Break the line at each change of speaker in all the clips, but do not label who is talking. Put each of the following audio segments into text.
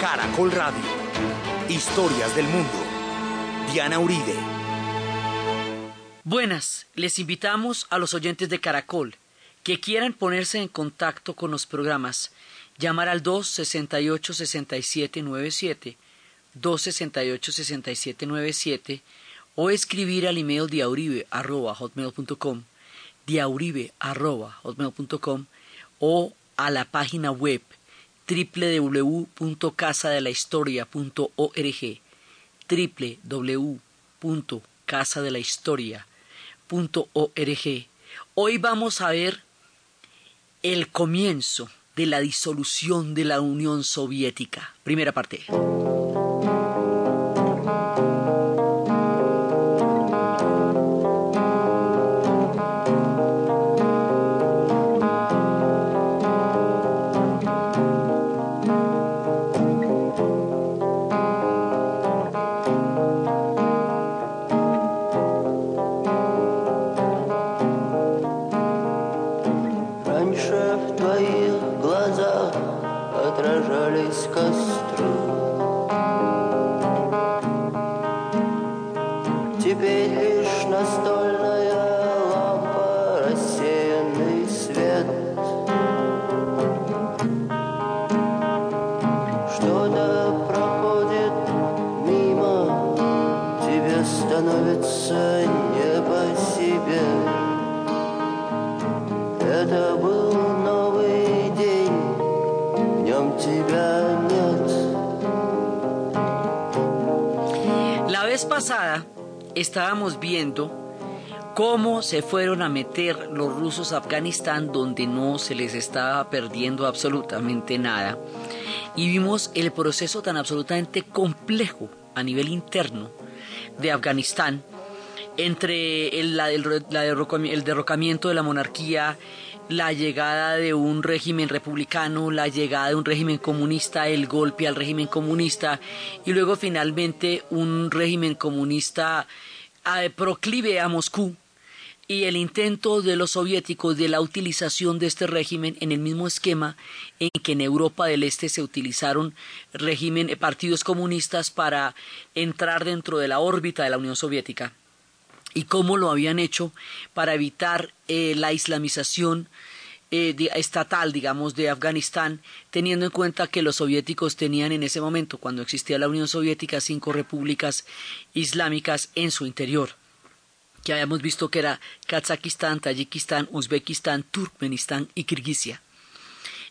Caracol Radio. Historias del mundo. Diana Uribe.
Buenas, les invitamos a los oyentes de Caracol que quieran ponerse en contacto con los programas, llamar al 268-6797, 268-6797 o escribir al email diauribe.hotmail.com, diauribe.hotmail.com o a la página web www.casadelahistoria.org www.casadelahistoria.org Hoy vamos a ver el comienzo de la disolución de la Unión Soviética. Primera parte. La vez pasada estábamos viendo cómo se fueron a meter los rusos a Afganistán donde no se les estaba perdiendo absolutamente nada y vimos el proceso tan absolutamente complejo a nivel interno de Afganistán entre el, el derrocamiento de la monarquía, la llegada de un régimen republicano, la llegada de un régimen comunista, el golpe al régimen comunista y luego finalmente un régimen comunista eh, proclive a Moscú y el intento de los soviéticos de la utilización de este régimen en el mismo esquema en que en Europa del Este se utilizaron régimen, eh, partidos comunistas para entrar dentro de la órbita de la Unión Soviética. Y cómo lo habían hecho para evitar eh, la islamización eh, estatal, digamos, de Afganistán, teniendo en cuenta que los soviéticos tenían en ese momento, cuando existía la Unión Soviética, cinco repúblicas islámicas en su interior, que habíamos visto que era Kazakistán, Tayikistán, Uzbekistán, Turkmenistán y Kirguisia.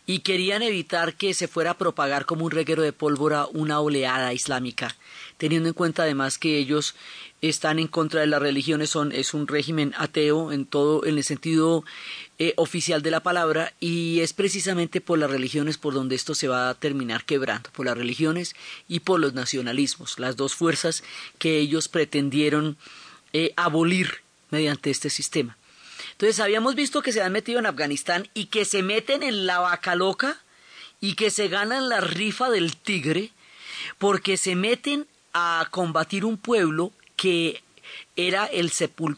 Y querían evitar que se fuera a propagar como un reguero de pólvora una oleada islámica, teniendo en cuenta además que ellos están en contra de las religiones, son, es un régimen ateo en todo, en el sentido eh, oficial de la palabra, y es precisamente por las religiones por donde esto se va a terminar quebrando, por las religiones y por los nacionalismos, las dos fuerzas que ellos pretendieron eh, abolir mediante este sistema. Entonces habíamos visto que se han metido en Afganistán y que se meten en la vaca loca y que se ganan la rifa del tigre porque se meten a combatir un pueblo que era el,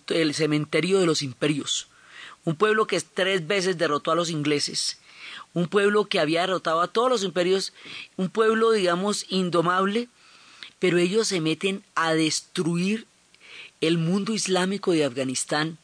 el cementerio de los imperios, un pueblo que tres veces derrotó a los ingleses, un pueblo que había derrotado a todos los imperios, un pueblo, digamos, indomable, pero ellos se meten a destruir el mundo islámico de Afganistán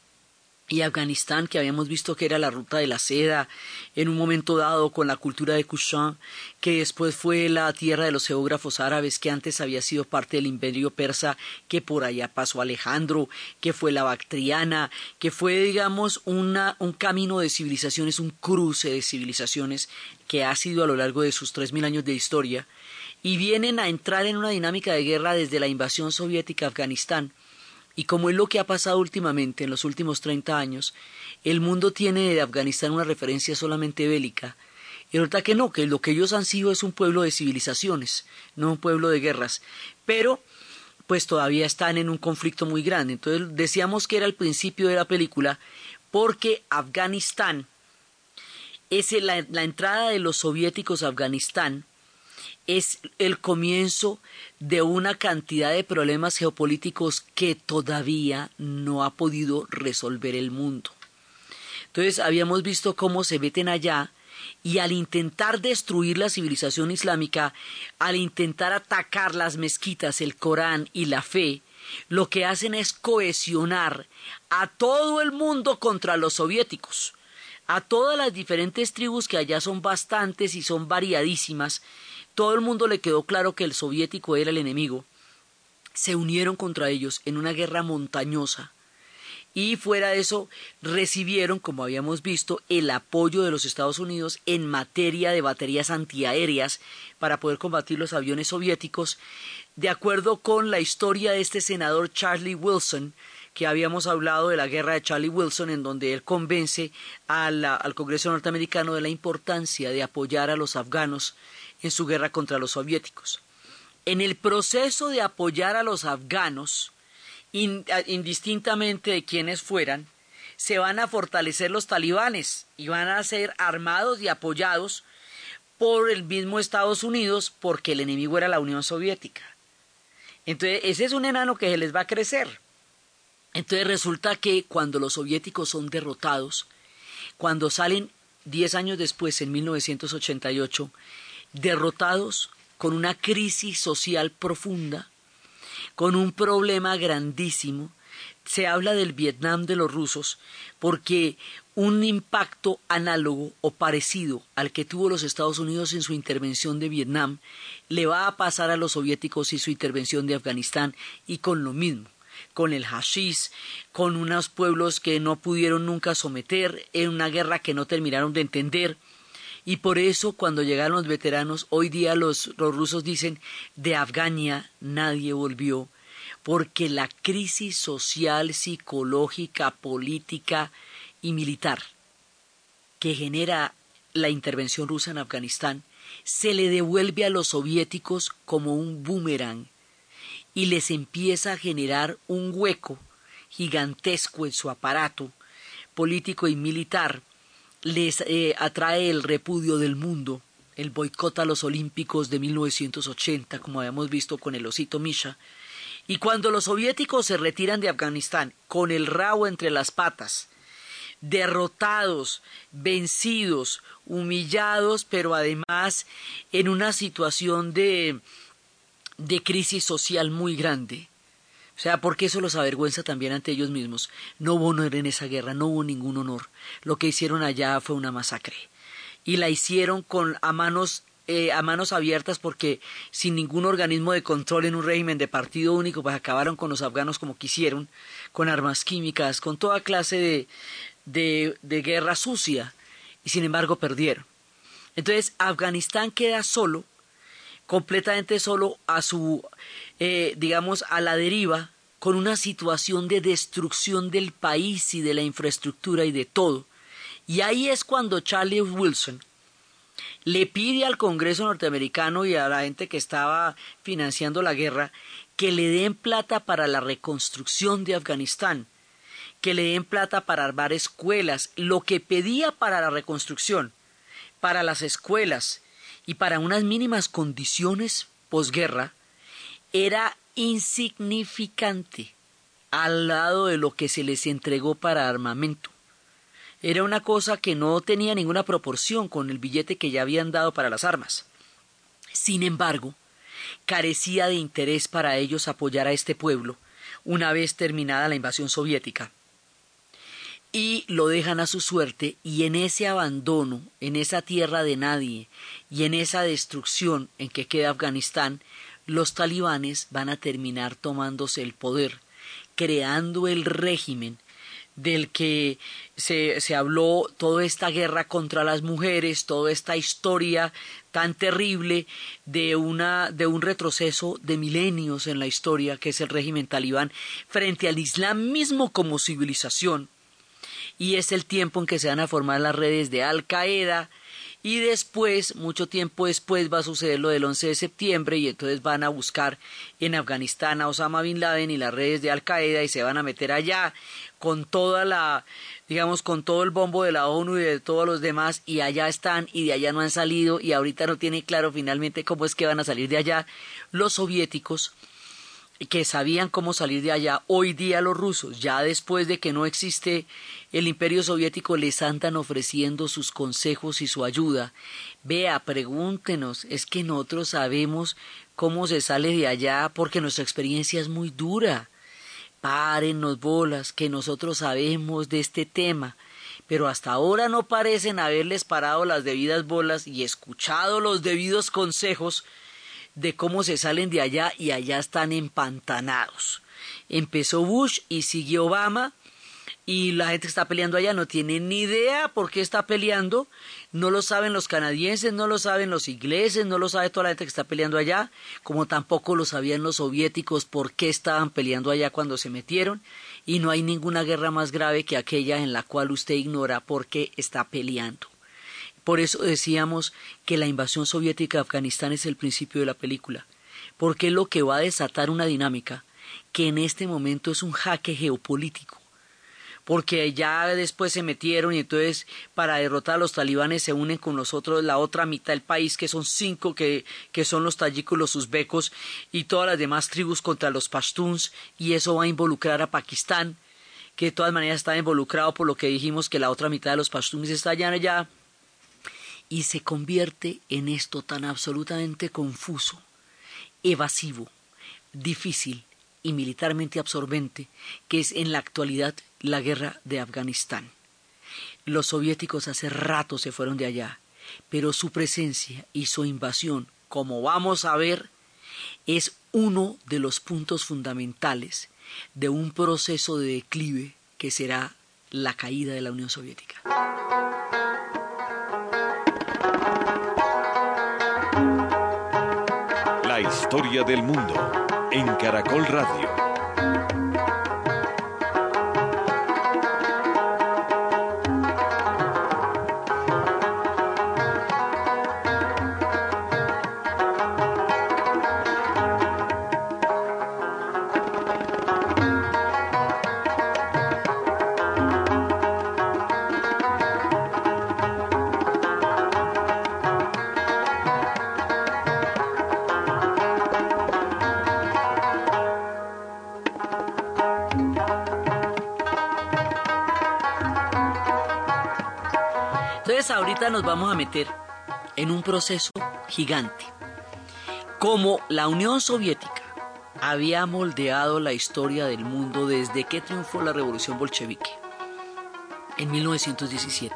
y Afganistán, que habíamos visto que era la ruta de la seda en un momento dado con la cultura de Kushan, que después fue la tierra de los geógrafos árabes, que antes había sido parte del imperio persa, que por allá pasó Alejandro, que fue la Bactriana, que fue, digamos, una, un camino de civilizaciones, un cruce de civilizaciones que ha sido a lo largo de sus tres mil años de historia, y vienen a entrar en una dinámica de guerra desde la invasión soviética a Afganistán, y como es lo que ha pasado últimamente, en los últimos 30 años, el mundo tiene de Afganistán una referencia solamente bélica. Y ahorita que no, que lo que ellos han sido es un pueblo de civilizaciones, no un pueblo de guerras. Pero, pues todavía están en un conflicto muy grande. Entonces decíamos que era el principio de la película, porque Afganistán es la entrada de los soviéticos a Afganistán es el comienzo de una cantidad de problemas geopolíticos que todavía no ha podido resolver el mundo. Entonces habíamos visto cómo se meten allá y al intentar destruir la civilización islámica, al intentar atacar las mezquitas, el Corán y la fe, lo que hacen es cohesionar a todo el mundo contra los soviéticos, a todas las diferentes tribus que allá son bastantes y son variadísimas, todo el mundo le quedó claro que el soviético era el enemigo, se unieron contra ellos en una guerra montañosa, y fuera de eso recibieron, como habíamos visto, el apoyo de los Estados Unidos en materia de baterías antiaéreas para poder combatir los aviones soviéticos, de acuerdo con la historia de este senador Charlie Wilson, que habíamos hablado de la guerra de Charlie Wilson, en donde él convence al Congreso norteamericano de la importancia de apoyar a los afganos en su guerra contra los soviéticos. En el proceso de apoyar a los afganos, indistintamente de quienes fueran, se van a fortalecer los talibanes y van a ser armados y apoyados por el mismo Estados Unidos porque el enemigo era la Unión Soviética. Entonces, ese es un enano que se les va a crecer. Entonces resulta que cuando los soviéticos son derrotados, cuando salen diez años después, en 1988, derrotados con una crisis social profunda, con un problema grandísimo. Se habla del Vietnam de los rusos porque un impacto análogo o parecido al que tuvo los Estados Unidos en su intervención de Vietnam le va a pasar a los soviéticos y su intervención de Afganistán y con lo mismo con el hashish, con unos pueblos que no pudieron nunca someter, en una guerra que no terminaron de entender. Y por eso cuando llegaron los veteranos, hoy día los, rusos dicen, de Afgania nadie volvió, porque la crisis social, psicológica, política y militar que genera la intervención rusa en Afganistán se le devuelve a los soviéticos como un boomerang y les empieza a generar un hueco gigantesco en su aparato político y militar les eh, atrae el repudio del mundo, el boicot a los Olímpicos de 1980, como habíamos visto con el osito Misha, y cuando los soviéticos se retiran de Afganistán con el rabo entre las patas, derrotados, vencidos, humillados, pero además en una situación de, de crisis social muy grande, o sea, porque eso los avergüenza también ante ellos mismos. No hubo honor en esa guerra, no hubo ningún honor. Lo que hicieron allá fue una masacre. Y la hicieron con a manos eh, a manos abiertas porque sin ningún organismo de control en un régimen de partido único, pues acabaron con los afganos como quisieron, con armas químicas, con toda clase de, de, de guerra sucia, y sin embargo perdieron. Entonces Afganistán queda solo completamente solo a su, eh, digamos, a la deriva, con una situación de destrucción del país y de la infraestructura y de todo. Y ahí es cuando Charlie Wilson le pide al Congreso norteamericano y a la gente que estaba financiando la guerra que le den plata para la reconstrucción de Afganistán, que le den plata para armar escuelas, lo que pedía para la reconstrucción, para las escuelas, y para unas mínimas condiciones posguerra era insignificante al lado de lo que se les entregó para armamento. Era una cosa que no tenía ninguna proporción con el billete que ya habían dado para las armas. Sin embargo, carecía de interés para ellos apoyar a este pueblo una vez terminada la invasión soviética y lo dejan a su suerte y en ese abandono, en esa tierra de nadie y en esa destrucción en que queda Afganistán, los talibanes van a terminar tomándose el poder, creando el régimen del que se, se, habló toda esta guerra contra las mujeres, toda esta historia tan terrible de una de un retroceso de milenios en la historia que es el régimen talibán frente al Islam mismo como civilización y es el tiempo en que se van a formar las redes de Al Qaeda. Y después, mucho tiempo después, va a suceder lo del 11 de septiembre y entonces van a buscar en Afganistán a Osama Bin Laden y las redes de Al Qaeda y se van a meter allá con toda la, digamos, con todo el bombo de la ONU y de todos los demás y allá están y de allá no han salido y ahorita no tiene claro finalmente cómo es que van a salir de allá los soviéticos que sabían cómo salir de allá. Hoy día los rusos, ya después de que no existe el imperio soviético, les andan ofreciendo sus consejos y su ayuda. Vea, pregúntenos, es que nosotros sabemos cómo se sale de allá porque nuestra experiencia es muy dura. Párennos bolas, que nosotros sabemos de este tema pero hasta ahora no parecen haberles parado las debidas bolas y escuchado los debidos consejos de cómo se salen de allá y allá están empantanados. Empezó Bush y siguió Obama y la gente que está peleando allá no tiene ni idea por qué está peleando, no lo saben los canadienses, no lo saben los ingleses, no lo sabe toda la gente que está peleando allá, como tampoco lo sabían los soviéticos por qué estaban peleando allá cuando se metieron, y no hay ninguna guerra más grave que aquella en la cual usted ignora por qué está peleando. Por eso decíamos que la invasión soviética de Afganistán es el principio de la película, porque es lo que va a desatar una dinámica que en este momento es un jaque geopolítico porque ya después se metieron y entonces para derrotar a los talibanes se unen con nosotros la otra mitad del país que son cinco que, que son los tayikos, los uzbecos y todas las demás tribus contra los pashtuns y eso va a involucrar a Pakistán que de todas maneras está involucrado por lo que dijimos que la otra mitad de los pashtuns está allá y se convierte en esto tan absolutamente confuso, evasivo, difícil y militarmente absorbente que es en la actualidad la guerra de Afganistán. Los soviéticos hace rato se fueron de allá, pero su presencia y su invasión, como vamos a ver, es uno de los puntos fundamentales de un proceso de declive que será la caída de la Unión Soviética.
Historia del mundo en Caracol Radio.
Nos vamos a meter en un proceso gigante. Como la Unión Soviética había moldeado la historia del mundo desde que triunfó la revolución bolchevique en 1917.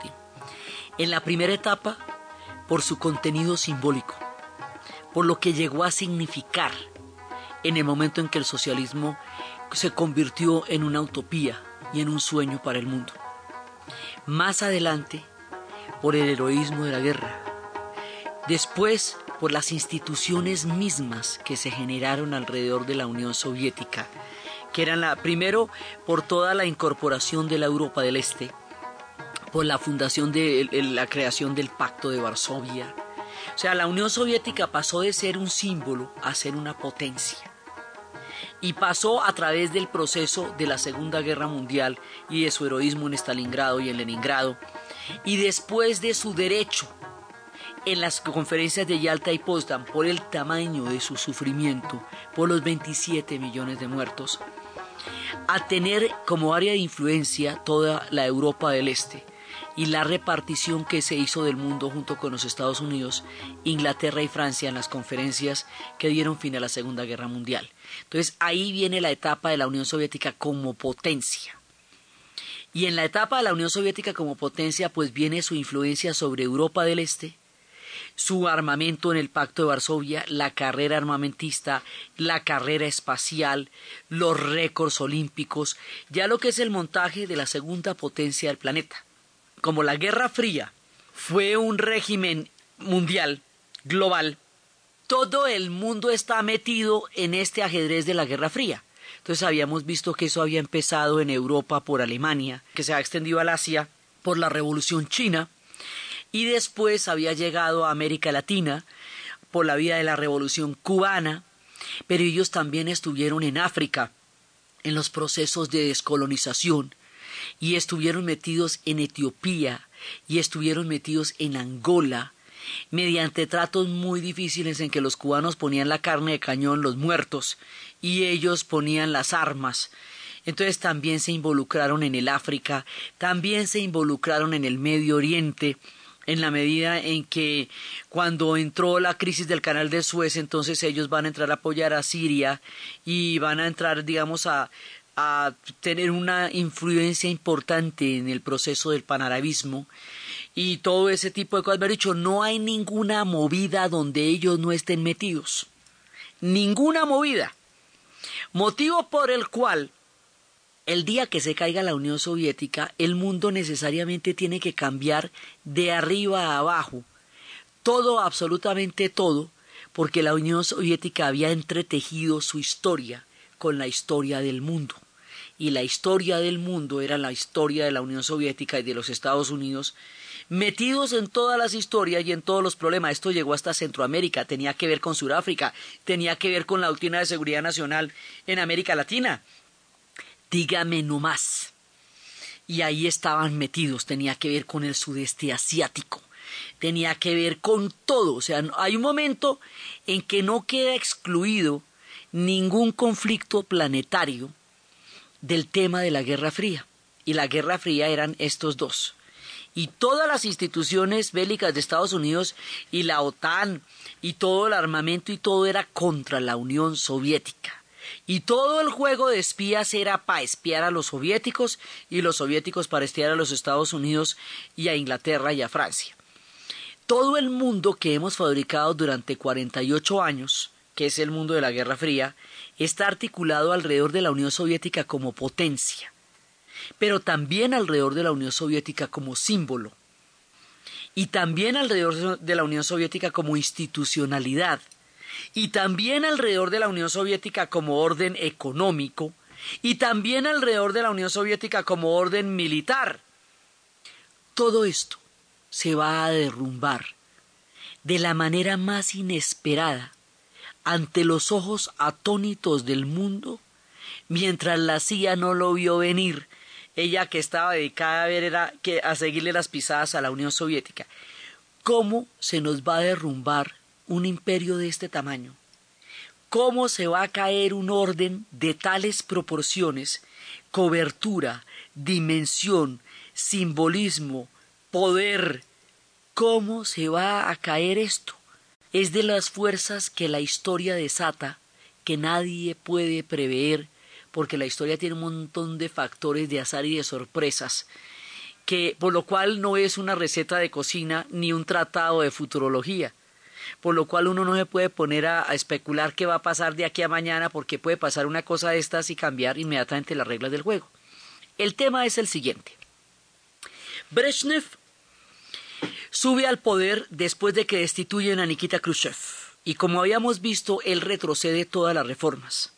En la primera etapa, por su contenido simbólico, por lo que llegó a significar en el momento en que el socialismo se convirtió en una utopía y en un sueño para el mundo. Más adelante, por el heroísmo de la guerra, después por las instituciones mismas que se generaron alrededor de la Unión Soviética, que eran la primero por toda la incorporación de la Europa del Este, por la fundación de la creación del Pacto de Varsovia. O sea, la Unión Soviética pasó de ser un símbolo a ser una potencia. Y pasó a través del proceso de la Segunda Guerra Mundial y de su heroísmo en Stalingrado y en Leningrado, y después de su derecho en las conferencias de Yalta y Potsdam por el tamaño de su sufrimiento, por los 27 millones de muertos, a tener como área de influencia toda la Europa del Este y la repartición que se hizo del mundo junto con los Estados Unidos, Inglaterra y Francia en las conferencias que dieron fin a la Segunda Guerra Mundial. Entonces ahí viene la etapa de la Unión Soviética como potencia. Y en la etapa de la Unión Soviética como potencia, pues viene su influencia sobre Europa del Este, su armamento en el Pacto de Varsovia, la carrera armamentista, la carrera espacial, los récords olímpicos, ya lo que es el montaje de la segunda potencia del planeta. Como la Guerra Fría fue un régimen mundial, global, todo el mundo está metido en este ajedrez de la Guerra Fría. Entonces habíamos visto que eso había empezado en Europa por Alemania, que se ha extendido al Asia por la Revolución China, y después había llegado a América Latina por la vía de la Revolución Cubana, pero ellos también estuvieron en África en los procesos de descolonización y estuvieron metidos en Etiopía y estuvieron metidos en Angola mediante tratos muy difíciles en que los cubanos ponían la carne de cañón, los muertos, y ellos ponían las armas. Entonces también se involucraron en el África, también se involucraron en el Medio Oriente, en la medida en que cuando entró la crisis del canal de Suez, entonces ellos van a entrar a apoyar a Siria y van a entrar, digamos, a, a tener una influencia importante en el proceso del panarabismo y todo ese tipo de cosas. Pero dicho, no hay ninguna movida donde ellos no estén metidos. Ninguna movida. Motivo por el cual el día que se caiga la Unión Soviética, el mundo necesariamente tiene que cambiar de arriba a abajo. Todo, absolutamente todo, porque la Unión Soviética había entretejido su historia con la historia del mundo. Y la historia del mundo era la historia de la Unión Soviética y de los Estados Unidos, metidos en todas las historias y en todos los problemas. Esto llegó hasta Centroamérica, tenía que ver con Sudáfrica, tenía que ver con la doctrina de seguridad nacional en América Latina, dígame no más. Y ahí estaban metidos, tenía que ver con el sudeste asiático, tenía que ver con todo. O sea, hay un momento en que no queda excluido ningún conflicto planetario del tema de la Guerra Fría. Y la Guerra Fría eran estos dos. Y todas las instituciones bélicas de Estados Unidos y la OTAN y todo el armamento y todo era contra la Unión Soviética. Y todo el juego de espías era para espiar a los soviéticos y los soviéticos para espiar a los Estados Unidos y a Inglaterra y a Francia. Todo el mundo que hemos fabricado durante 48 años, que es el mundo de la Guerra Fría, está articulado alrededor de la Unión Soviética como potencia, pero también alrededor de la Unión Soviética como símbolo, y también alrededor de la Unión Soviética como institucionalidad, y también alrededor de la Unión Soviética como orden económico. Y también alrededor de la Unión Soviética como orden militar. Todo esto se va a derrumbar de la manera más inesperada ante los ojos atónitos del mundo, mientras la CIA no lo vio venir, ella que estaba dedicada a que a seguirle las pisadas a la Unión Soviética. ¿Cómo se nos va a derrumbar un imperio de este tamaño? ¿Cómo se va a caer un orden de tales proporciones, cobertura, dimensión, simbolismo, poder? ¿Cómo se va a caer esto? Es de las fuerzas que la historia desata, que nadie puede prever, porque la historia tiene un montón de factores de azar y de sorpresas, que por lo cual no es una receta de cocina ni un tratado de futurología por lo cual uno no se puede poner a, especular qué va a pasar de aquí a mañana porque puede pasar una cosa de estas y cambiar inmediatamente las reglas del juego. El tema es el siguiente. Brezhnev sube al poder después de que destituyen a Nikita Khrushchev y como habíamos visto, él retrocede todas las reformas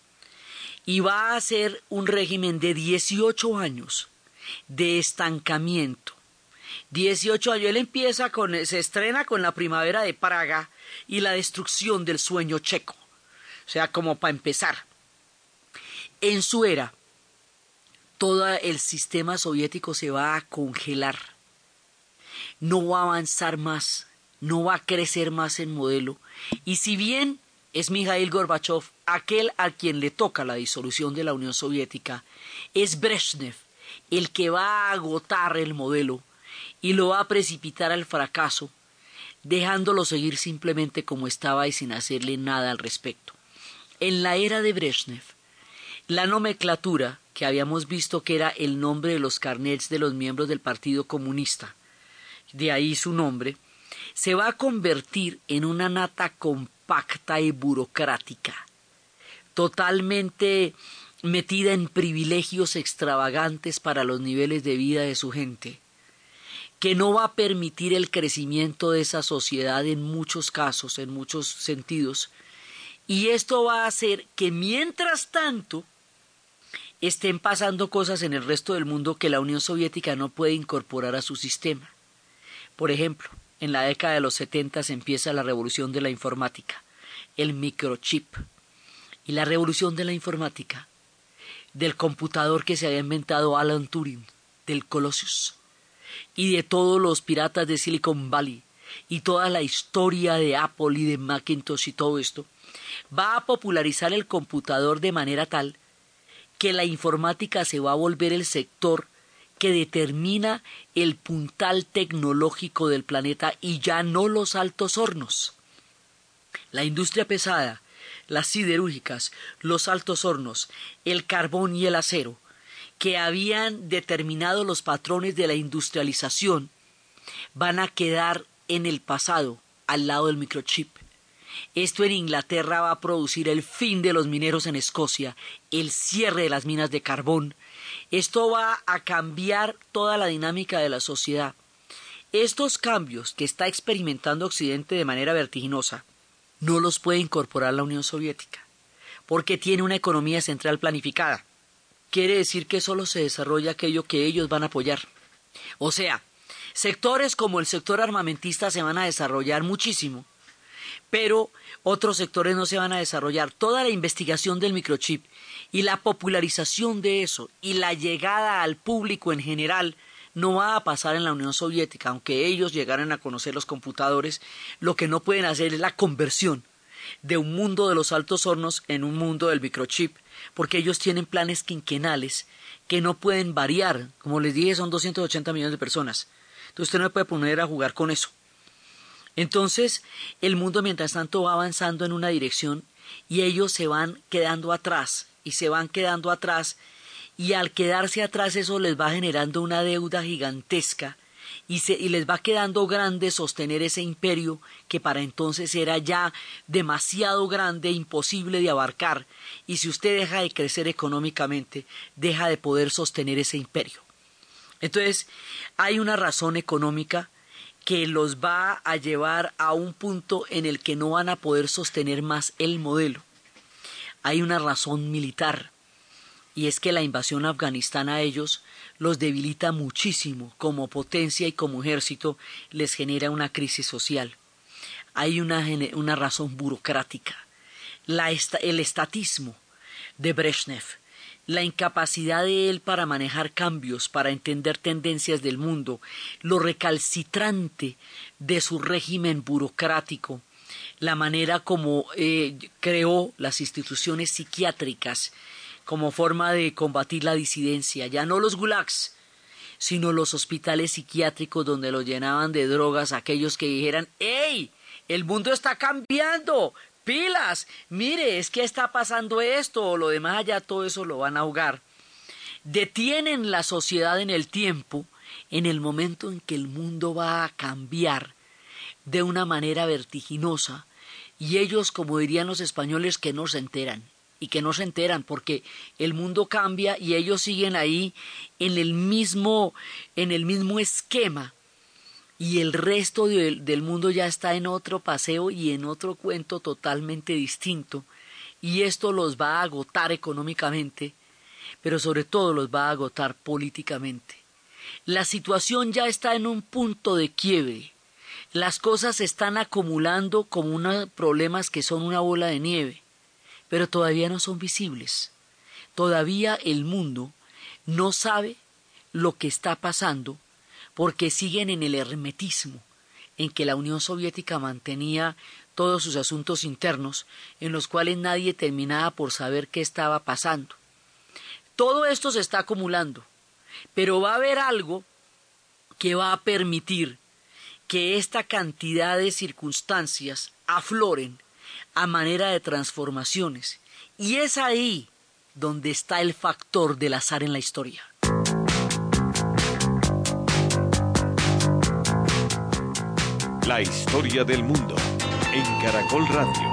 y va a hacer un régimen de 18 años de estancamiento. 18 años. Él empieza con, se estrena con la primavera de Praga y la destrucción del sueño checo. O sea, como para empezar. En su era, todo el sistema soviético se va a congelar. No va a avanzar más, no va a crecer más en modelo. Y si bien es Mikhail Gorbachev aquel a quien le toca la disolución de la Unión Soviética, es Brezhnev el que va a agotar el modelo y lo va a precipitar al fracaso dejándolo seguir simplemente como estaba y sin hacerle nada al respecto. En la era de Brezhnev, la nomenclatura, que habíamos visto que era el nombre de los carnets de los miembros del Partido Comunista, de ahí su nombre, se va a convertir en una nata compacta y burocrática, totalmente metida en privilegios extravagantes para los niveles de vida de su gente, que no va a permitir el crecimiento de esa sociedad en muchos casos, en muchos sentidos. Y esto va a hacer que mientras tanto estén pasando cosas en el resto del mundo que la Unión Soviética no puede incorporar a su sistema. Por ejemplo, en la década de los 70 se empieza la revolución de la informática, el microchip. Y la revolución de la informática, del computador que se había inventado Alan Turing, del Colossus y de todos los piratas de Silicon Valley y toda la historia de Apple y de Macintosh y todo esto, va a popularizar el computador de manera tal que la informática se va a volver el sector que determina el puntal tecnológico del planeta y ya no los altos hornos. La industria pesada, las siderúrgicas, los altos hornos, el carbón y el acero, que habían determinado los patrones de la industrialización, van a quedar en el pasado, al lado del microchip. Esto en Inglaterra va a producir el fin de los mineros en Escocia, el cierre de las minas de carbón. Esto va a cambiar toda la dinámica de la sociedad. Estos cambios que está experimentando Occidente de manera vertiginosa no los puede incorporar la Unión Soviética, porque tiene una economía central planificada. Quiere decir que solo se desarrolla aquello que ellos van a apoyar. O sea, sectores como el sector armamentista se van a desarrollar muchísimo, pero otros sectores no se van a desarrollar. Toda la investigación del microchip y la popularización de eso y la llegada al público en general no va a pasar en la Unión Soviética, aunque ellos llegaran a conocer los computadores, lo que no pueden hacer es la conversión de un mundo de los altos hornos en un mundo del microchip, porque ellos tienen planes quinquenales que no pueden variar. Como les dije, son 280 millones de personas. Entonces usted no puede poner a jugar con eso. Entonces, el mundo mientras tanto va avanzando en una dirección y ellos se van quedando atrás y se van quedando atrás y al quedarse atrás eso les va generando una deuda gigantesca y, se, y les va quedando grande sostener ese imperio que para entonces era ya demasiado grande, imposible de abarcar, y si usted deja de crecer económicamente, deja de poder sostener ese imperio. Entonces, hay una razón económica que los va a llevar a un punto en el que no van a poder sostener más el modelo. Hay una razón militar y es que la invasión a Afganistán a ellos los debilita muchísimo como potencia y como ejército les genera una crisis social. Hay una, una razón burocrática. La el estatismo de Brezhnev, la incapacidad de él para manejar cambios, para entender tendencias del mundo, lo recalcitrante de su régimen burocrático, la manera como eh, creó las instituciones psiquiátricas como forma de combatir la disidencia, ya no los gulags, sino los hospitales psiquiátricos donde los llenaban de drogas aquellos que dijeran ¡Ey! El mundo está cambiando. Pilas. Mire, es que está pasando esto o lo demás allá, todo eso lo van a ahogar. Detienen la sociedad en el tiempo, en el momento en que el mundo va a cambiar de una manera vertiginosa, y ellos, como dirían los españoles, que no se enteran y que no se enteran porque el mundo cambia y ellos siguen ahí en el mismo en el mismo esquema y el resto del mundo ya está en otro paseo y en otro cuento totalmente distinto y esto los va a agotar económicamente pero sobre todo los va a agotar políticamente. La situación ya está en un punto de quiebre las cosas se están acumulando como unos problemas que son una bola de nieve pero todavía no son visibles. Todavía el mundo no sabe lo que está pasando porque siguen en el hermetismo en que la Unión Soviética mantenía todos sus asuntos internos, en los cuales nadie terminaba por saber qué estaba pasando. Todo esto se está acumulando, pero va a haber algo que va a permitir que esta cantidad de circunstancias afloren a manera de transformaciones. Y es ahí donde está el factor del azar en la historia.
La historia del mundo en Caracol Radio.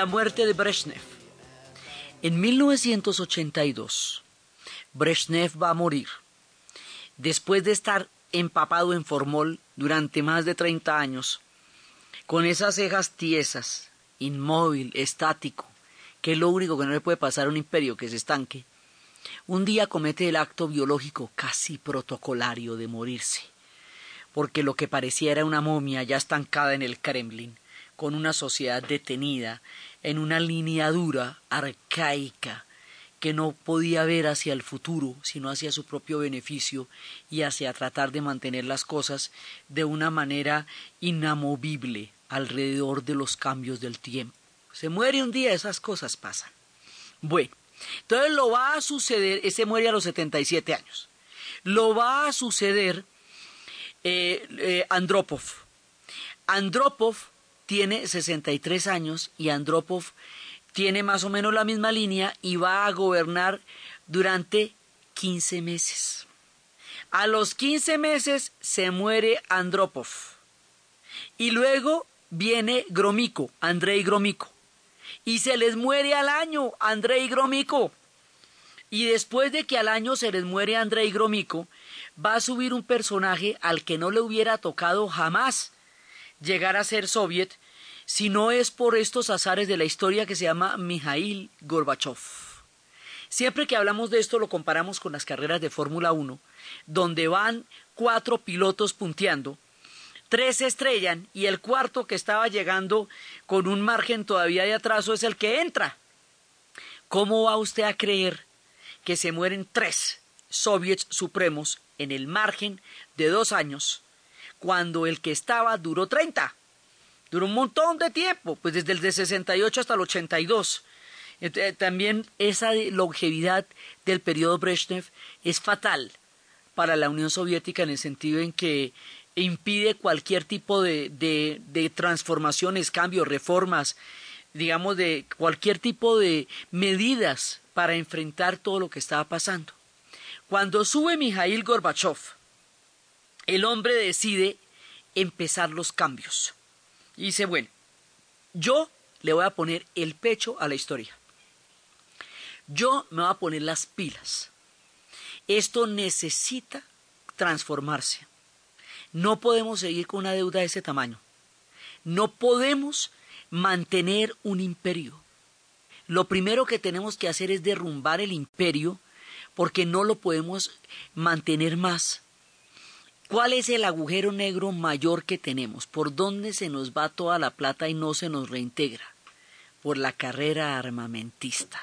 La muerte de Brezhnev. En 1982, Brezhnev va a morir después de estar empapado en formol durante más de 30 años, con esas cejas tiesas, inmóvil, estático, que es lo único que no le puede pasar a un imperio que se estanque, un día comete el acto biológico casi protocolario de morirse, porque lo que parecía era una momia ya estancada en el Kremlin, con una sociedad detenida en una línea dura, arcaica, que no podía ver hacia el futuro, sino hacia su propio beneficio y hacia tratar de mantener las cosas de una manera inamovible alrededor de los cambios del tiempo. Se muere un día, esas cosas pasan. Bueno, entonces lo va a suceder, ese muere a los 77 años. Lo va a suceder eh, eh, Andropov. Andropov tiene 63 años y Andropov tiene más o menos la misma línea y va a gobernar durante 15 meses. A los 15 meses se muere Andropov. Y luego viene Gromiko, Andrei Gromiko. Y se les muere al año Andrei Gromiko. Y después de que al año se les muere Andrei Gromiko, va a subir un personaje al que no le hubiera tocado jamás llegar a ser soviet, si no es por estos azares de la historia que se llama Mijail Gorbachev. Siempre que hablamos de esto lo comparamos con las carreras de Fórmula 1, donde van cuatro pilotos punteando, tres se estrellan y el cuarto que estaba llegando con un margen todavía de atraso es el que entra. ¿Cómo va usted a creer que se mueren tres soviets supremos en el margen de dos años, cuando el que estaba duró treinta? Duró un montón de tiempo, pues desde el de 68 hasta el 82. Eh, también esa longevidad del periodo Brezhnev es fatal para la Unión Soviética en el sentido en que impide cualquier tipo de, de, de transformaciones, cambios, reformas, digamos, de cualquier tipo de medidas para enfrentar todo lo que estaba pasando. Cuando sube Mijail Gorbachev, el hombre decide empezar los cambios. Y dice, bueno, yo le voy a poner el pecho a la historia. Yo me voy a poner las pilas. Esto necesita transformarse. No podemos seguir con una deuda de ese tamaño. No podemos mantener un imperio. Lo primero que tenemos que hacer es derrumbar el imperio porque no lo podemos mantener más. ¿Cuál es el agujero negro mayor que tenemos? ¿Por dónde se nos va toda la plata y no se nos reintegra? Por la carrera armamentista.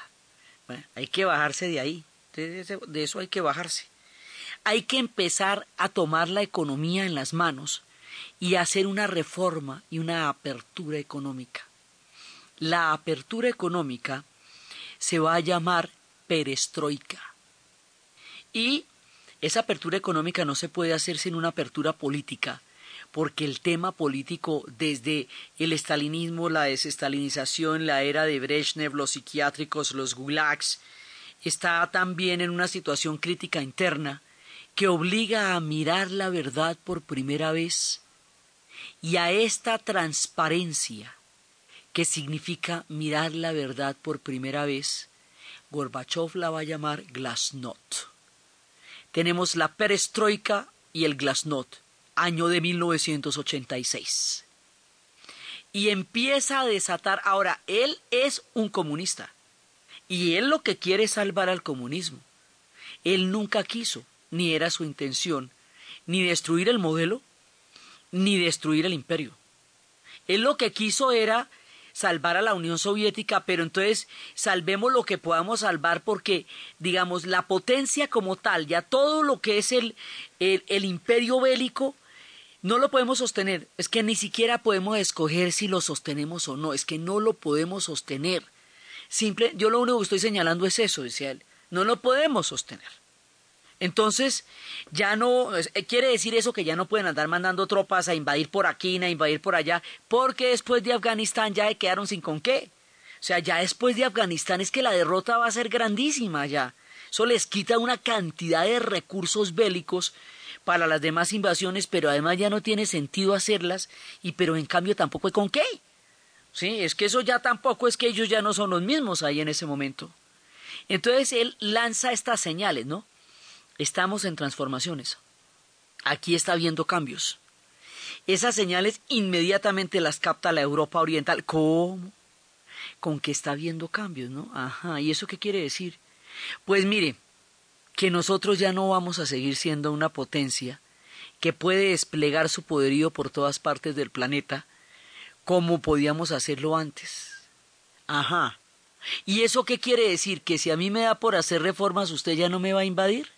hay que bajarse de ahí. De eso hay que bajarse. Hay que empezar a tomar la economía en las manos y hacer una reforma y una apertura económica. La apertura económica se va a llamar perestroika. Y esa apertura económica no se puede hacer sin una apertura política, porque el tema político desde el estalinismo, la desestalinización, la era de Brezhnev, los psiquiátricos, los gulags, está también en una situación crítica interna que obliga a mirar la verdad por primera vez y a esta transparencia que significa mirar la verdad por primera vez, Gorbachev la va a llamar glasnost tenemos la perestroika y el glasnost, año de 1986. Y empieza a desatar, ahora, él es un comunista, y él lo que quiere es salvar al comunismo. Él nunca quiso, ni era su intención, ni destruir el modelo, ni destruir el imperio. Él lo que quiso era salvar a la Unión Soviética, pero entonces salvemos lo que podamos salvar porque, digamos, la potencia como tal, ya todo lo que es el, el, imperio bélico, no lo podemos sostener. Es que ni siquiera podemos escoger si lo sostenemos o no. Es que no lo podemos sostener. Simple, yo lo único que estoy señalando es eso, decía él. No lo podemos sostener. Entonces, ya no, eh, quiere decir eso que ya no pueden andar mandando tropas a invadir por aquí, a invadir por allá, porque después de Afganistán ya quedaron sin con qué. O sea, ya después de Afganistán es que la derrota va a ser grandísima ya. Eso les quita una cantidad de recursos bélicos para las demás invasiones, pero además ya no tiene sentido hacerlas, y pero en cambio tampoco hay con qué. Sí, es que eso ya tampoco es que ellos ya no son los mismos ahí en ese momento. Entonces él lanza estas señales, ¿no? Estamos en transformaciones. Aquí está habiendo cambios. Esas señales inmediatamente las capta la Europa Oriental. ¿Cómo? Con que está habiendo cambios, ¿no? Ajá. ¿Y eso qué quiere decir? Pues mire, que nosotros ya no vamos a seguir siendo una potencia que puede desplegar su poderío por todas partes del planeta como podíamos hacerlo antes. Ajá. ¿Y eso qué quiere decir? ¿Que si a mí me da por hacer reformas usted ya no me va a invadir?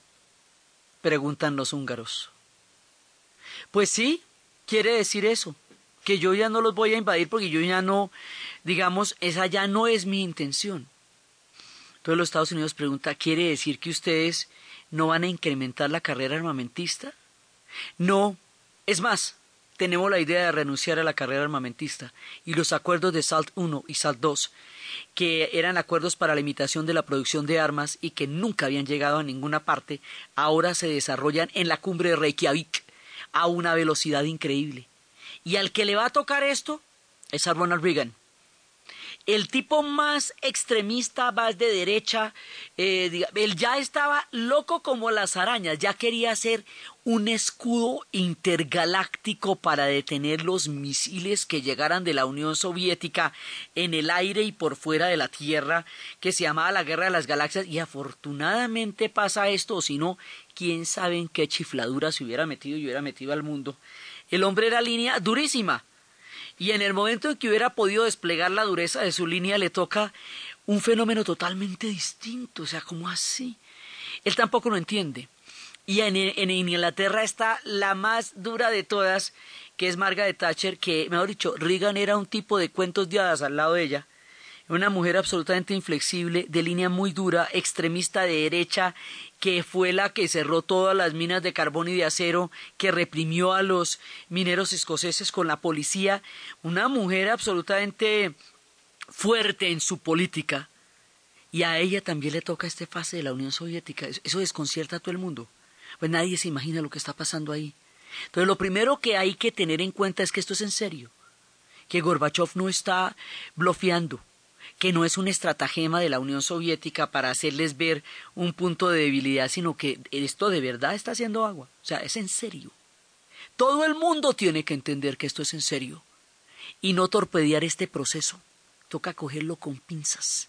Preguntan los húngaros. Pues sí, quiere decir eso, que yo ya no los voy a invadir porque yo ya no, digamos, esa ya no es mi intención. Entonces los Estados Unidos pregunta, ¿quiere decir que ustedes no van a incrementar la carrera armamentista? No, es más, tenemos la idea de renunciar a la carrera armamentista y los acuerdos de SALT I y SALT II, que eran acuerdos para la limitación de la producción de armas y que nunca habían llegado a ninguna parte, ahora se desarrollan en la cumbre de Reykjavik a una velocidad increíble. Y al que le va a tocar esto es a Ronald Reagan el tipo más extremista, más de derecha, eh, él ya estaba loco como las arañas, ya quería hacer un escudo intergaláctico para detener los misiles que llegaran de la Unión Soviética en el aire y por fuera de la Tierra, que se llamaba la Guerra de las Galaxias, y afortunadamente pasa esto, si no, quién sabe en qué chifladura se hubiera metido y hubiera metido al mundo. El hombre era línea durísima, y en el momento en que hubiera podido desplegar la dureza de su línea le toca un fenómeno totalmente distinto, o sea, ¿cómo así? Él tampoco lo entiende. Y en, en, Inglaterra está la más dura de todas, que es Margaret Thatcher, que, mejor dicho, Reagan era un tipo de cuentos de hadas al lado de ella. Una mujer absolutamente inflexible, de línea muy dura, extremista de derecha, que fue la que cerró todas las minas de carbón y de acero, que reprimió a los mineros escoceses con la policía, una mujer absolutamente fuerte en su política, y a ella también le toca este fase de la Unión Soviética. Eso desconcierta a todo el mundo. Pues nadie se imagina lo que está pasando ahí. Entonces lo primero que hay que tener en cuenta es que esto es en serio, que Gorbachev no está bloqueando, que no es un estratagema de la Unión Soviética para hacerles ver un punto de debilidad, sino que esto de verdad está haciendo agua. O sea, es en serio. Todo el mundo tiene que entender que esto es en serio y no torpedear este proceso. Toca cogerlo con pinzas.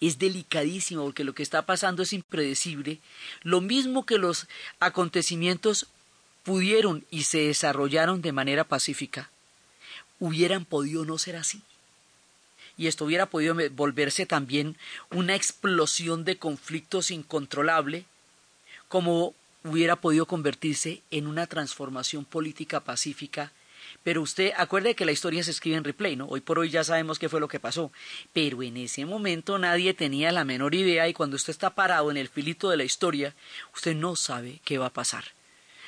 Es delicadísimo porque lo que está pasando es impredecible. Lo mismo que los acontecimientos pudieron y se desarrollaron de manera pacífica, hubieran podido no ser así y esto hubiera podido volverse también una explosión de conflictos incontrolable, como hubiera podido convertirse en una transformación política pacífica. Pero usted acuerde que la historia se escribe en replay, ¿no? Hoy por hoy ya sabemos qué fue lo que pasó. Pero en ese momento nadie tenía la menor idea y cuando usted está parado en el filito de la historia, usted no sabe qué va a pasar.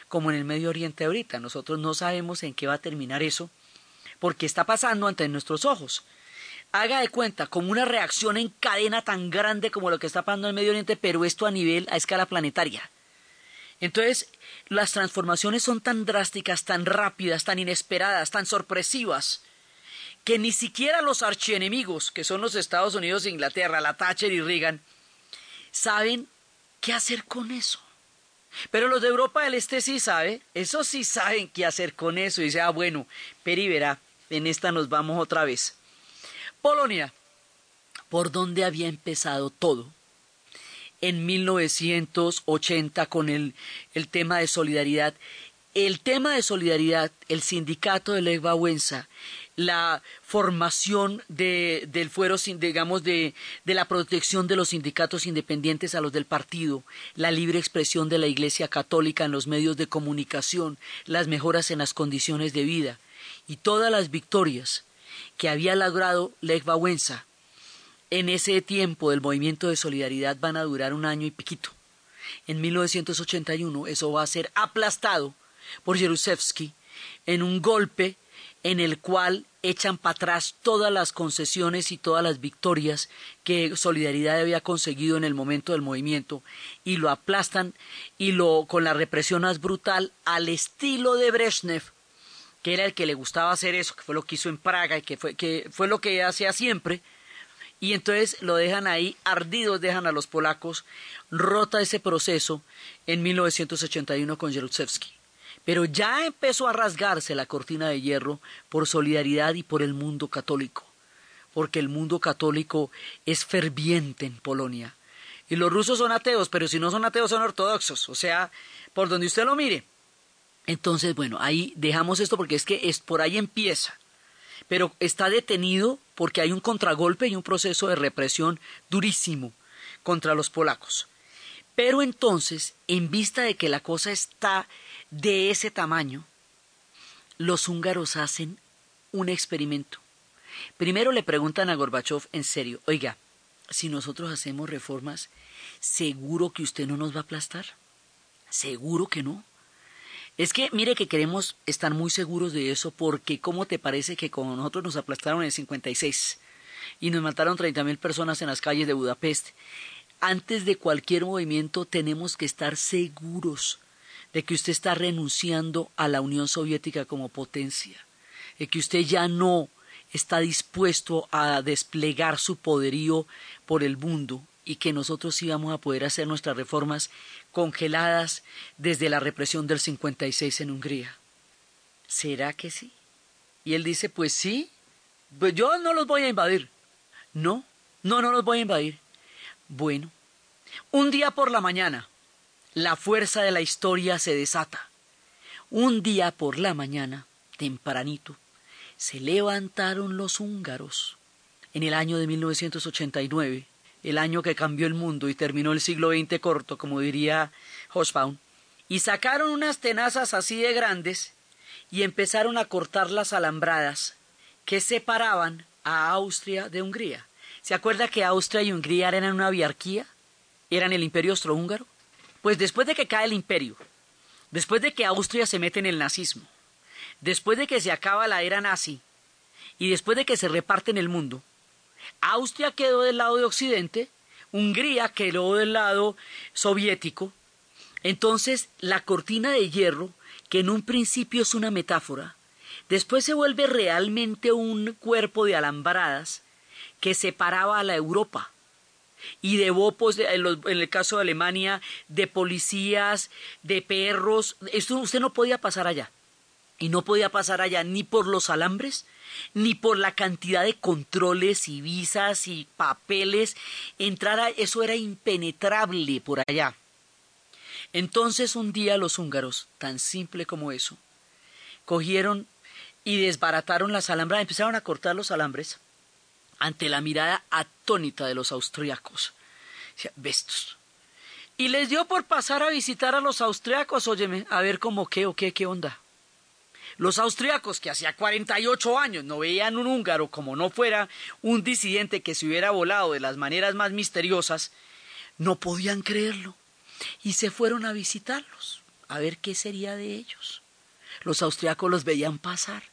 Como en el Medio Oriente ahorita, nosotros no sabemos en qué va a terminar eso, porque está pasando ante nuestros ojos haga de cuenta como una reacción en cadena tan grande como lo que está pasando en el Medio Oriente, pero esto a nivel, a escala planetaria. Entonces, las transformaciones son tan drásticas, tan rápidas, tan inesperadas, tan sorpresivas, que ni siquiera los archienemigos, que son los Estados Unidos e Inglaterra, la Thatcher y Reagan, saben qué hacer con eso. Pero los de Europa del Este sí saben, eso sí saben qué hacer con eso. Y dice, ah, bueno, Peri verá, en esta nos vamos otra vez. Polonia, por donde había empezado todo. En 1980 con el, el tema de solidaridad. El tema de solidaridad, el sindicato de Lech Wałęsa, la formación de, del fuero, digamos, de, de, la protección de los sindicatos independientes a los del partido, la libre expresión de la Iglesia Católica en los medios de comunicación, las mejoras en las condiciones de vida y todas las victorias que había logrado Lech Wałęsa en ese tiempo del movimiento de solidaridad van a durar un año y piquito. En 1981 eso va a ser aplastado por Jaruzelski en un golpe en el cual echan para atrás todas las concesiones y todas las victorias que Solidaridad había conseguido en el momento del movimiento y lo aplastan y lo con la represión más brutal al estilo de Brezhnev que era el que le gustaba hacer eso, que fue lo que hizo en Praga y que fue, que fue lo que hacía siempre, y entonces lo dejan ahí, ardidos dejan a los polacos, rota ese proceso en 1981 con Jaruzelski. Pero ya empezó a rasgarse la cortina de hierro por solidaridad y por el mundo católico, porque el mundo católico es ferviente en Polonia. Y los rusos son ateos, pero si no son ateos son ortodoxos, o sea, por donde usted lo mire. Entonces, bueno, ahí dejamos esto porque es que es, por ahí empieza. Pero está detenido porque hay un contragolpe y un proceso de represión durísimo contra los polacos. Pero entonces, en vista de que la cosa está de ese tamaño, los húngaros hacen un experimento. Primero le preguntan a Gorbachev en serio, oiga, si nosotros hacemos reformas, ¿seguro que usted no nos va a aplastar? ¿Seguro que no? Es que mire que queremos estar muy seguros de eso porque ¿cómo te parece que como nosotros nos aplastaron en el 56 y nos mataron 30.000 personas en las calles de Budapest? Antes de cualquier movimiento tenemos que estar seguros de que usted está renunciando a la Unión Soviética como potencia, de que usted ya no está dispuesto a desplegar su poderío por el mundo y que nosotros íbamos a poder hacer nuestras reformas congeladas desde la represión del 56 en Hungría. ¿Será que sí? Y él dice, pues sí, pues yo no los voy a invadir. No, no, no los voy a invadir. Bueno, un día por la mañana, la fuerza de la historia se desata. Un día por la mañana, tempranito, se levantaron los húngaros en el año de 1989, el año que cambió el mundo y terminó el siglo XX corto, como diría Hosbaum, y sacaron unas tenazas así de grandes y empezaron a cortar las alambradas que separaban a Austria de Hungría. ¿Se acuerda que Austria y Hungría eran una biarquía? ¿Eran el imperio austrohúngaro? Pues después de que cae el imperio, después de que Austria se mete en el nazismo, después de que se acaba la era nazi y después de que se reparte el mundo, Austria quedó del lado de Occidente, Hungría quedó del lado soviético, entonces la cortina de hierro, que en un principio es una metáfora, después se vuelve realmente un cuerpo de alambradas que separaba a la Europa y de bopos, en, el caso de Alemania, de policías, de perros. Esto usted no podía pasar allá. Y no podía pasar allá ni por los alambres, ni por la cantidad de controles y visas y papeles. Entrar a, eso era impenetrable por allá. Entonces un día los húngaros, tan simple como eso, cogieron y desbarataron las alambras, empezaron a cortar los alambres ante la mirada atónita de los austriacos. Bestos. Y les dio por pasar a visitar a los austriacos, óyeme, a ver cómo qué o qué, qué onda. Los austriacos, que hacía 48 años no veían un húngaro como no fuera un disidente que se hubiera volado de las maneras más misteriosas, no podían creerlo. Y se fueron a visitarlos, a ver qué sería de ellos. Los austriacos los veían pasar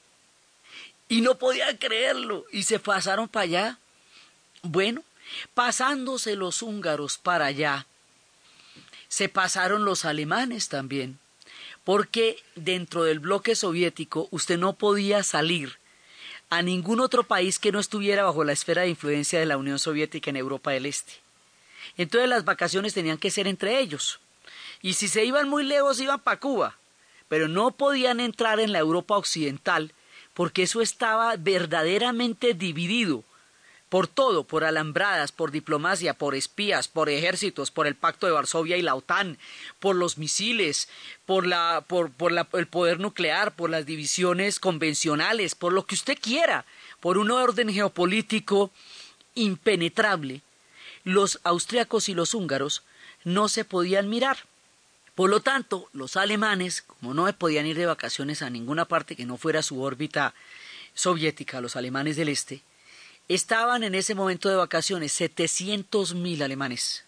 y no podían creerlo y se pasaron para allá. Bueno, pasándose los húngaros para allá, se pasaron los alemanes también porque dentro del bloque soviético usted no podía salir a ningún otro país que no estuviera bajo la esfera de influencia de la Unión Soviética en Europa del Este. Entonces las vacaciones tenían que ser entre ellos. Y si se iban muy lejos iban para Cuba, pero no podían entrar en la Europa occidental porque eso estaba verdaderamente dividido por todo, por alambradas, por diplomacia, por espías, por ejércitos, por el Pacto de Varsovia y la OTAN, por los misiles, por, la, por, el poder nuclear, por las divisiones convencionales, por lo que usted quiera, por un orden geopolítico impenetrable, los austriacos y los húngaros no se podían mirar. Por lo tanto, los alemanes, como no podían ir de vacaciones a ninguna parte que no fuera su órbita soviética, los alemanes del Este, Estaban en ese momento de vacaciones 700 mil alemanes.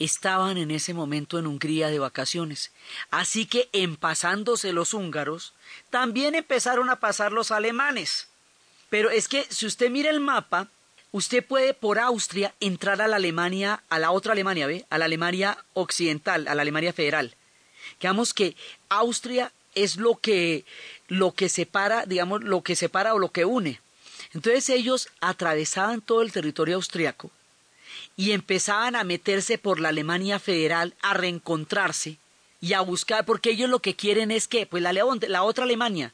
Estaban en ese momento en Hungría de vacaciones. Así que en pasándose los húngaros, también empezaron a pasar los alemanes. Pero es que si usted mira el mapa, usted puede por Austria entrar a la Alemania, a la otra Alemania, ¿ve? A la Alemania occidental, a la Alemania federal. Digamos que Austria es lo que, lo que separa, digamos, lo que separa o lo que une Entonces ellos atravesaban todo el territorio austriaco y empezaban a meterse por la Alemania federal a reencontrarse y a buscar, porque ellos lo que quieren es que, pues la, la otra Alemania,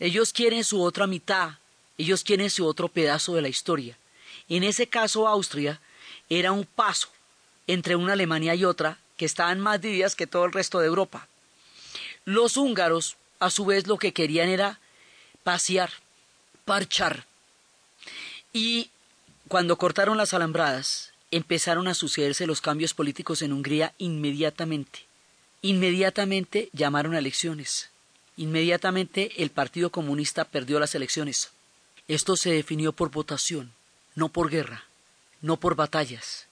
ellos quieren su otra mitad, ellos quieren su otro pedazo de la historia. En ese caso Austria era un paso entre una Alemania y otra que estaban más divididas que todo el resto de Europa. Los húngaros, a su vez, lo que querían era pasear, parchar. Y cuando cortaron las alambradas, empezaron a sucederse los cambios políticos en Hungría inmediatamente. Inmediatamente llamaron a elecciones. Inmediatamente el Partido Comunista perdió las elecciones. Esto se definió por votación, no por guerra, no por batallas.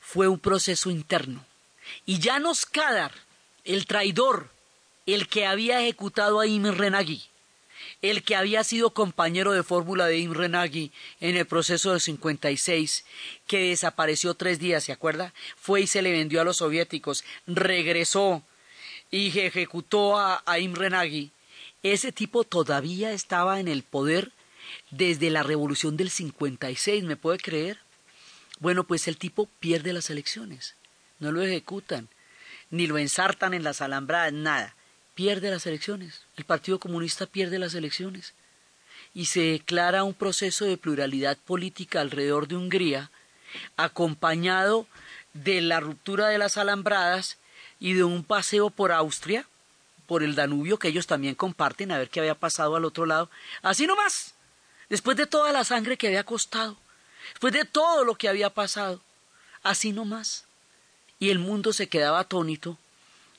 Fue un proceso interno. Y Janos Kadar, el traidor, el que había ejecutado a Imre Nagy, el que había sido compañero de fórmula de Imre Nagy en el proceso del 56, que desapareció tres días, ¿se acuerda? Fue y se le vendió a los soviéticos, regresó y ejecutó a, a. Ese tipo todavía estaba en el poder desde la revolución del 56, ¿me puede creer? Bueno, pues el tipo pierde las elecciones, no lo ejecutan, ni lo ensartan en las alambradas, nada pierde las elecciones, el Partido Comunista pierde las elecciones y se declara un proceso de pluralidad política alrededor de Hungría, acompañado de la ruptura de las alambradas y de un paseo por Austria, por el Danubio, que ellos también comparten, a ver qué había pasado al otro lado. Así nomás, después de toda la sangre que había costado, después de todo lo que había pasado, así nomás. Y el mundo se quedaba atónito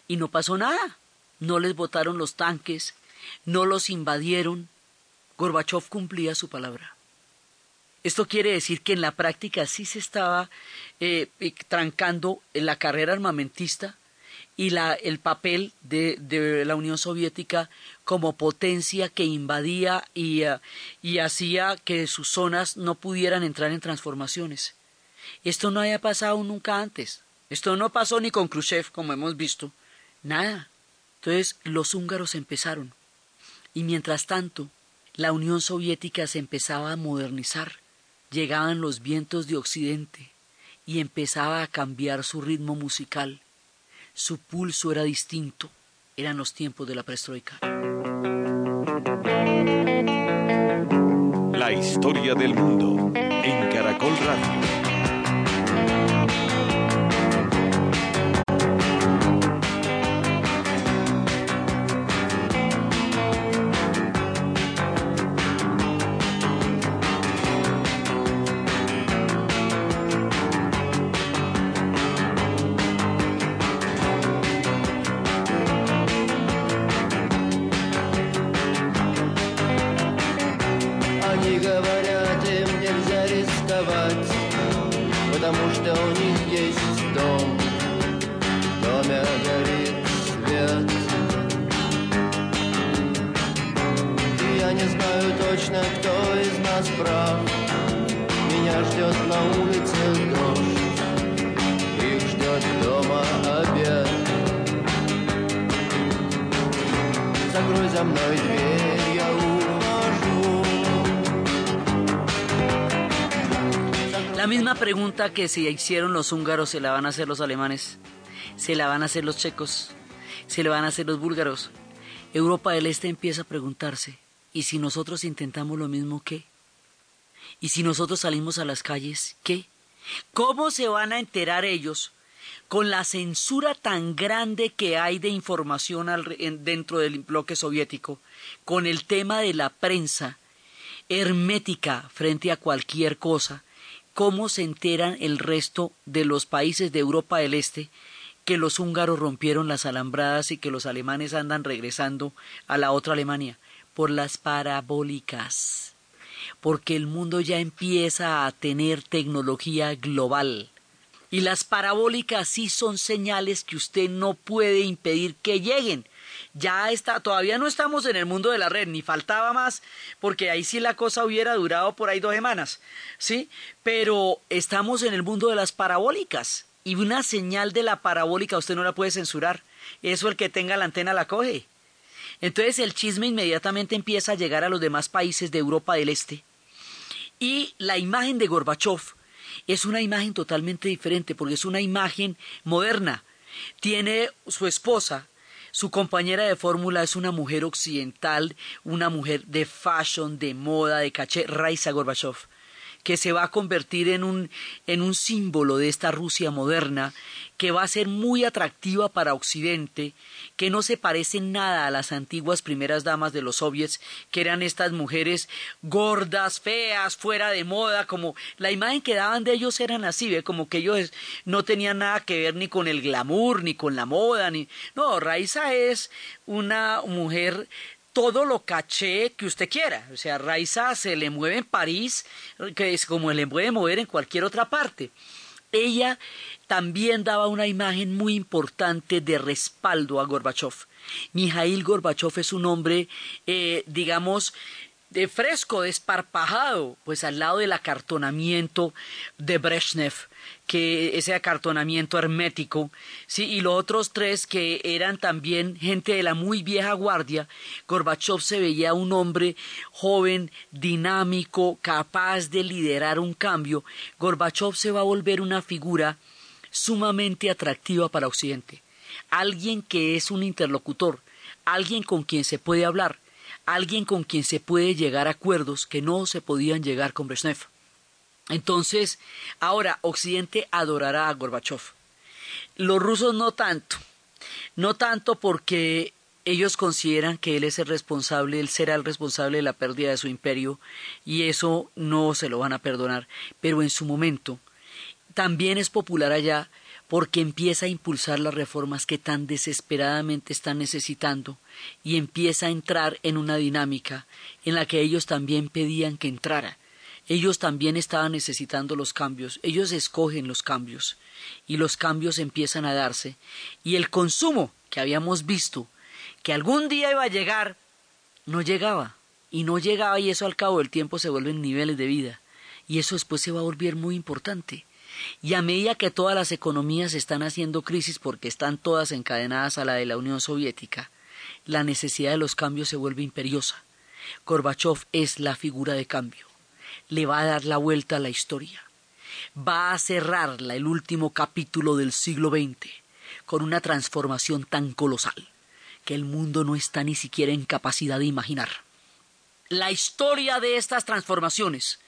y no pasó nada no les botaron los tanques, no los invadieron. Gorbachev cumplía su palabra. Esto quiere decir que en la práctica sí se estaba eh, eh, trancando la carrera armamentista y la, el papel de, la Unión Soviética como potencia que invadía y, uh, y hacía que sus zonas no pudieran entrar en transformaciones. Esto no había pasado nunca antes. Esto no pasó ni con Khrushchev, como hemos visto. Nada. Entonces los húngaros empezaron. Y mientras tanto, la Unión Soviética se empezaba a modernizar. Llegaban los vientos de Occidente y empezaba a cambiar su ritmo musical. Su pulso era distinto. Eran los tiempos de la perestroika.
La historia del mundo en Caracol Radio.
Que se hicieron los húngaros se la van a hacer los alemanes, se la van a hacer los checos, se la van a hacer los búlgaros. Europa del Este empieza a preguntarse, ¿y si nosotros intentamos lo mismo qué? ¿Y si nosotros salimos a las calles qué? ¿Cómo se van a enterar ellos con la censura tan grande que hay de información dentro del bloque soviético, con el tema de la prensa hermética frente a cualquier cosa, cómo se enteran el resto de los países de Europa del Este que los húngaros rompieron las alambradas y que los alemanes andan regresando a la otra Alemania por las parabólicas, porque el mundo ya empieza a tener tecnología global. Y las parabólicas sí son señales que usted no puede impedir que lleguen, ya está, todavía no estamos en el mundo de la red, ni faltaba más, porque ahí sí la cosa hubiera durado por ahí dos semanas, ¿sí? Pero estamos en el mundo de las parabólicas, y una señal de la parabólica usted no la puede censurar, eso el que tenga la antena la coge. Entonces el chisme inmediatamente empieza a llegar a los demás países de Europa del Este Y la imagen de Gorbachev es una imagen totalmente diferente porque es una imagen moderna. Tiene su esposa, su compañera de fórmula es una mujer occidental, una mujer de fashion, de moda, de caché, Raisa Gorbachev que se va a convertir en un, en un símbolo de esta Rusia moderna, que va a ser muy atractiva para Occidente, que no se parece nada a las antiguas primeras damas de los soviets, que eran estas mujeres gordas, feas, fuera de moda, como la imagen que daban de ellos eran así, ¿ve? como que ellos no tenían nada que ver ni con el glamour, ni con la moda, ni... No, Raiza es una mujer todo lo caché que usted quiera. O sea, Raiza se le mueve en París, que es como le puede mover en cualquier otra parte. Ella también daba una imagen muy importante de respaldo a Gorbachev. Mijail Gorbachev es un hombre, eh, digamos, de fresco, desparpajado, pues al lado del acartonamiento de Brezhnev, que ese acartonamiento hermético, sí, y los otros tres que eran también gente de la muy vieja guardia, Gorbachev se veía un hombre joven, dinámico, capaz de liderar un cambio. Gorbachev se va a volver una figura sumamente atractiva para Occidente, alguien que es un interlocutor, alguien con quien se puede hablar, alguien con quien se puede llegar a acuerdos que no se podían llegar con Brezhnev. Entonces, ahora Occidente adorará a Gorbachev. Los rusos no tanto, no tanto porque ellos consideran que él es el responsable, él será el responsable de la pérdida de su imperio y eso no se lo van a perdonar, pero en su momento también es popular allá porque empieza a impulsar las reformas que tan desesperadamente están necesitando y empieza a entrar en una dinámica en la que ellos también pedían que entrara. Ellos también estaban necesitando los cambios, ellos escogen los cambios y los cambios empiezan a darse. Y el consumo que habíamos visto que algún día iba a llegar no llegaba. Y no llegaba y eso al cabo del tiempo se vuelven niveles de vida. Y eso después se va a volver muy importante y a medida que todas las economías están haciendo crisis porque están todas encadenadas a la de la Unión Soviética, la necesidad de los cambios se vuelve imperiosa. Gorbachev es la figura de cambio. Le va a dar la vuelta a la historia. Va a cerrar el último capítulo del siglo XX con una transformación tan colosal que el mundo no está ni siquiera en capacidad de imaginar. La historia de estas transformaciones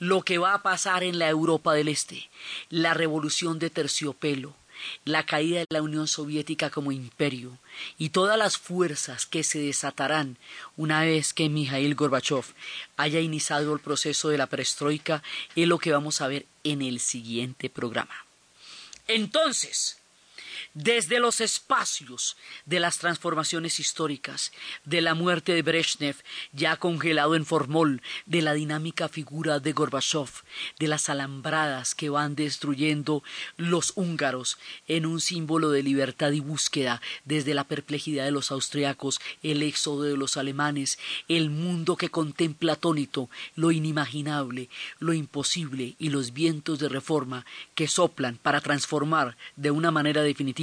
lo que va a pasar en la Europa del Este, la revolución de terciopelo, la caída de la Unión Soviética como imperio y todas las fuerzas que se desatarán una vez que Mikhail Gorbachev haya iniciado el proceso de la perestroika es lo que vamos a ver en el siguiente programa. Entonces, desde los espacios de las transformaciones históricas, de la muerte de Brezhnev, ya congelado en formol, de la dinámica figura de Gorbachev, de las alambradas que van destruyendo los húngaros en un símbolo de libertad y búsqueda, desde la perplejidad de los austriacos, el éxodo de los alemanes, el mundo que contempla atónito lo inimaginable, lo imposible y los vientos de reforma que soplan para transformar de una manera definitiva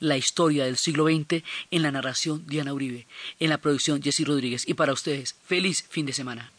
la historia del siglo XX en la narración Diana Uribe, en la producción Jessy Rodríguez. Y para ustedes, feliz fin de semana.